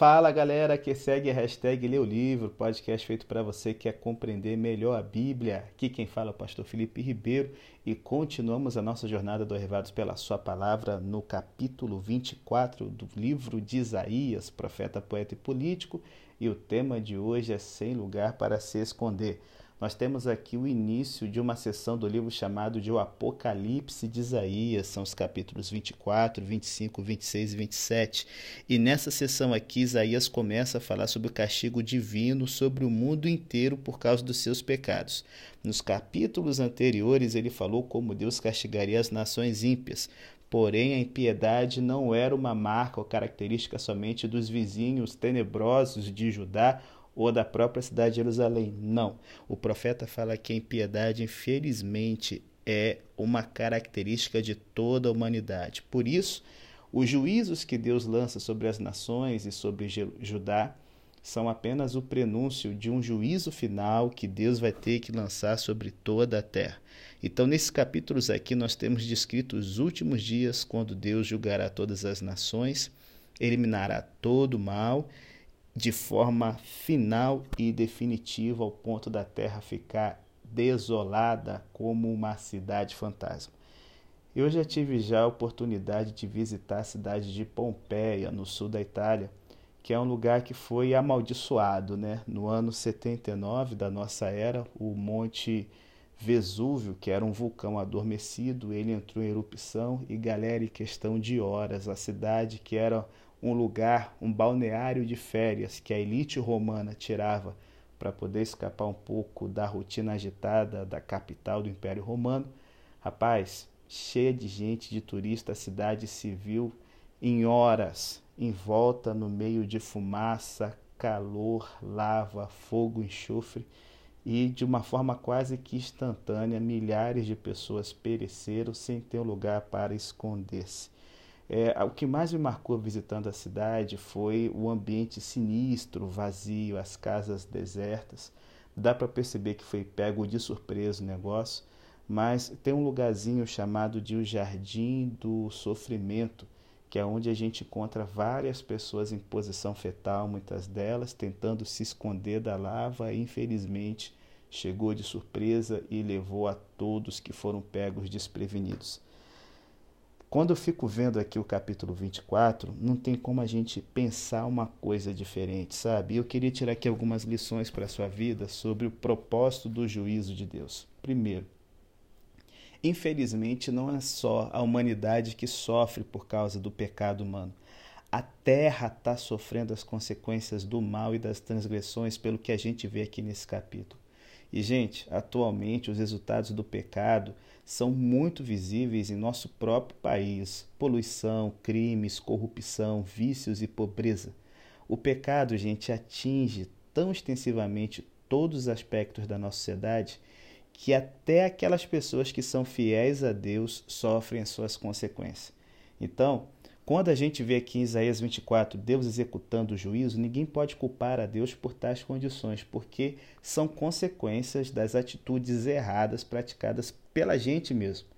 Fala galera que segue a hashtag o Livro, podcast feito para você que quer compreender melhor a Bíblia. Aqui quem fala é o pastor Felipe Ribeiro e continuamos a nossa jornada do Arrevados pela Sua Palavra no capítulo 24 do livro de Isaías, profeta, poeta e político. E o tema de hoje é Sem Lugar para Se Esconder nós temos aqui o início de uma sessão do livro chamado de O Apocalipse de Isaías, são os capítulos 24, 25, 26 e 27. E nessa sessão aqui, Isaías começa a falar sobre o castigo divino sobre o mundo inteiro por causa dos seus pecados. Nos capítulos anteriores, ele falou como Deus castigaria as nações ímpias, Porém, a impiedade não era uma marca ou característica somente dos vizinhos tenebrosos de Judá ou da própria cidade de Jerusalém. Não. O profeta fala que a impiedade, infelizmente, é uma característica de toda a humanidade. Por isso, os juízos que Deus lança sobre as nações e sobre Judá são apenas o prenúncio de um juízo final que Deus vai ter que lançar sobre toda a terra. Então, nesses capítulos aqui, nós temos descrito os últimos dias, quando Deus julgará todas as nações, eliminará todo o mal de forma final e definitiva ao ponto da terra ficar desolada como uma cidade fantasma. Eu já tive já a oportunidade de visitar a cidade de Pompeia, no sul da Itália, que é um lugar que foi amaldiçoado, né? No ano 79 da nossa era, o Monte Vesúvio, que era um vulcão adormecido, ele entrou em erupção e galera, em questão de horas, a cidade que era um lugar, um balneário de férias que a elite romana tirava para poder escapar um pouco da rotina agitada da capital do Império Romano. Rapaz, cheia de gente, de turista, a cidade civil em horas, em volta no meio de fumaça, calor, lava, fogo, enxofre e de uma forma quase que instantânea, milhares de pessoas pereceram sem ter um lugar para esconder-se. É, o que mais me marcou visitando a cidade foi o ambiente sinistro, vazio, as casas desertas. Dá para perceber que foi pego de surpresa o negócio, mas tem um lugarzinho chamado de o Jardim do Sofrimento, que é onde a gente encontra várias pessoas em posição fetal, muitas delas tentando se esconder da lava e infelizmente chegou de surpresa e levou a todos que foram pegos desprevenidos. Quando eu fico vendo aqui o capítulo 24, não tem como a gente pensar uma coisa diferente, sabe? Eu queria tirar aqui algumas lições para a sua vida sobre o propósito do juízo de Deus. Primeiro, infelizmente não é só a humanidade que sofre por causa do pecado humano. A terra está sofrendo as consequências do mal e das transgressões, pelo que a gente vê aqui nesse capítulo. E, gente, atualmente os resultados do pecado são muito visíveis em nosso próprio país: poluição, crimes, corrupção, vícios e pobreza. O pecado, gente, atinge tão extensivamente todos os aspectos da nossa sociedade que até aquelas pessoas que são fiéis a Deus sofrem as suas consequências. Então, quando a gente vê aqui em Isaías 24 Deus executando o juízo, ninguém pode culpar a Deus por tais condições, porque são consequências das atitudes erradas praticadas pela gente mesmo.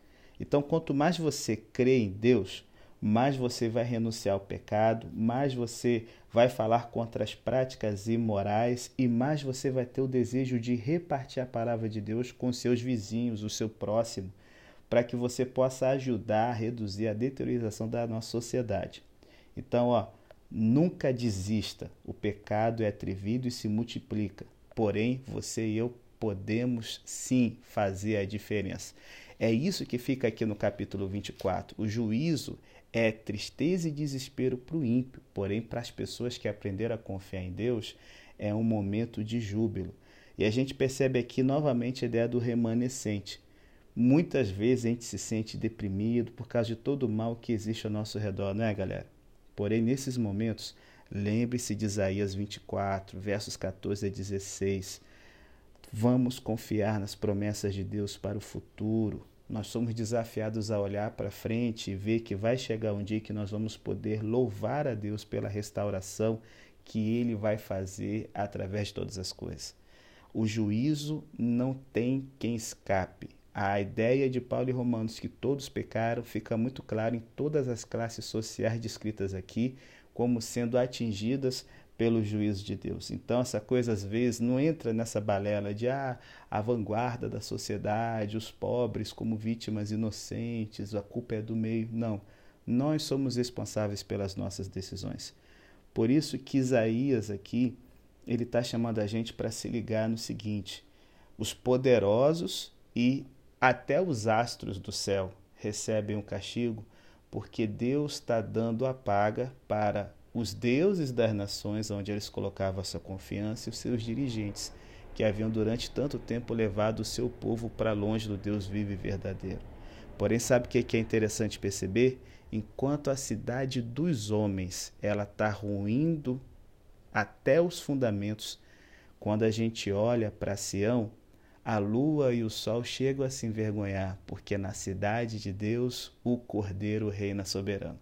Então, quanto mais você crê em Deus, mais você vai renunciar ao pecado, mais você vai falar contra as práticas imorais e mais você vai ter o desejo de repartir a palavra de Deus com seus vizinhos, o seu próximo, para que você possa ajudar a reduzir a deteriorização da nossa sociedade. Então, ó, nunca desista. O pecado é atrevido e se multiplica. Porém, você e eu podemos sim fazer a diferença. É isso que fica aqui no capítulo 24. O juízo é tristeza e desespero para o ímpio, porém, para as pessoas que aprenderam a confiar em Deus, é um momento de júbilo. E a gente percebe aqui novamente a ideia do remanescente. Muitas vezes a gente se sente deprimido por causa de todo o mal que existe ao nosso redor, não é, galera? Porém, nesses momentos, lembre-se de Isaías 24, versos 14 a 16. Vamos confiar nas promessas de Deus para o futuro. Nós somos desafiados a olhar para frente e ver que vai chegar um dia que nós vamos poder louvar a Deus pela restauração que Ele vai fazer através de todas as coisas. O juízo não tem quem escape a ideia de Paulo e Romanos que todos pecaram fica muito claro em todas as classes sociais descritas aqui, como sendo atingidas pelo juízo de Deus. Então, essa coisa às vezes não entra nessa balela de ah, a vanguarda da sociedade, os pobres como vítimas inocentes, a culpa é do meio. Não. Nós somos responsáveis pelas nossas decisões. Por isso que Isaías aqui, ele está chamando a gente para se ligar no seguinte: os poderosos e até os astros do céu recebem um castigo, porque Deus está dando a paga para os deuses das nações onde eles colocavam a sua confiança e os seus dirigentes, que haviam durante tanto tempo levado o seu povo para longe do Deus vivo e verdadeiro. Porém, sabe o que é interessante perceber? Enquanto a cidade dos homens ela está ruindo até os fundamentos, quando a gente olha para Sião, a lua e o sol chegam a se envergonhar, porque na cidade de Deus o Cordeiro reina soberano.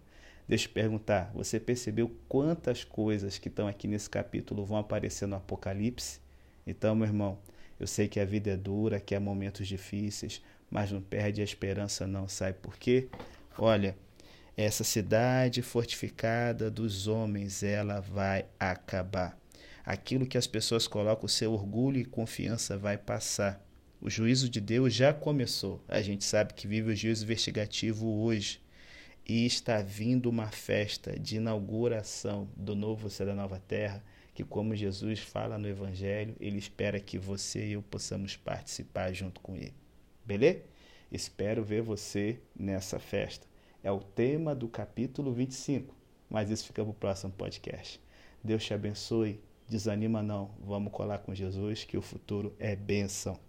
Deixa eu perguntar, você percebeu quantas coisas que estão aqui nesse capítulo vão aparecer no Apocalipse? Então, meu irmão, eu sei que a vida é dura, que há momentos difíceis, mas não perde a esperança não, sabe por quê? Olha, essa cidade fortificada dos homens, ela vai acabar. Aquilo que as pessoas colocam o seu orgulho e confiança vai passar. O juízo de Deus já começou. A gente sabe que vive o juízo investigativo hoje e está vindo uma festa de inauguração do novo céu da nova terra, que como Jesus fala no evangelho, ele espera que você e eu possamos participar junto com ele. Beleza? Espero ver você nessa festa. É o tema do capítulo 25, mas isso fica para o próximo podcast. Deus te abençoe. Desanima não. Vamos colar com Jesus que o futuro é benção.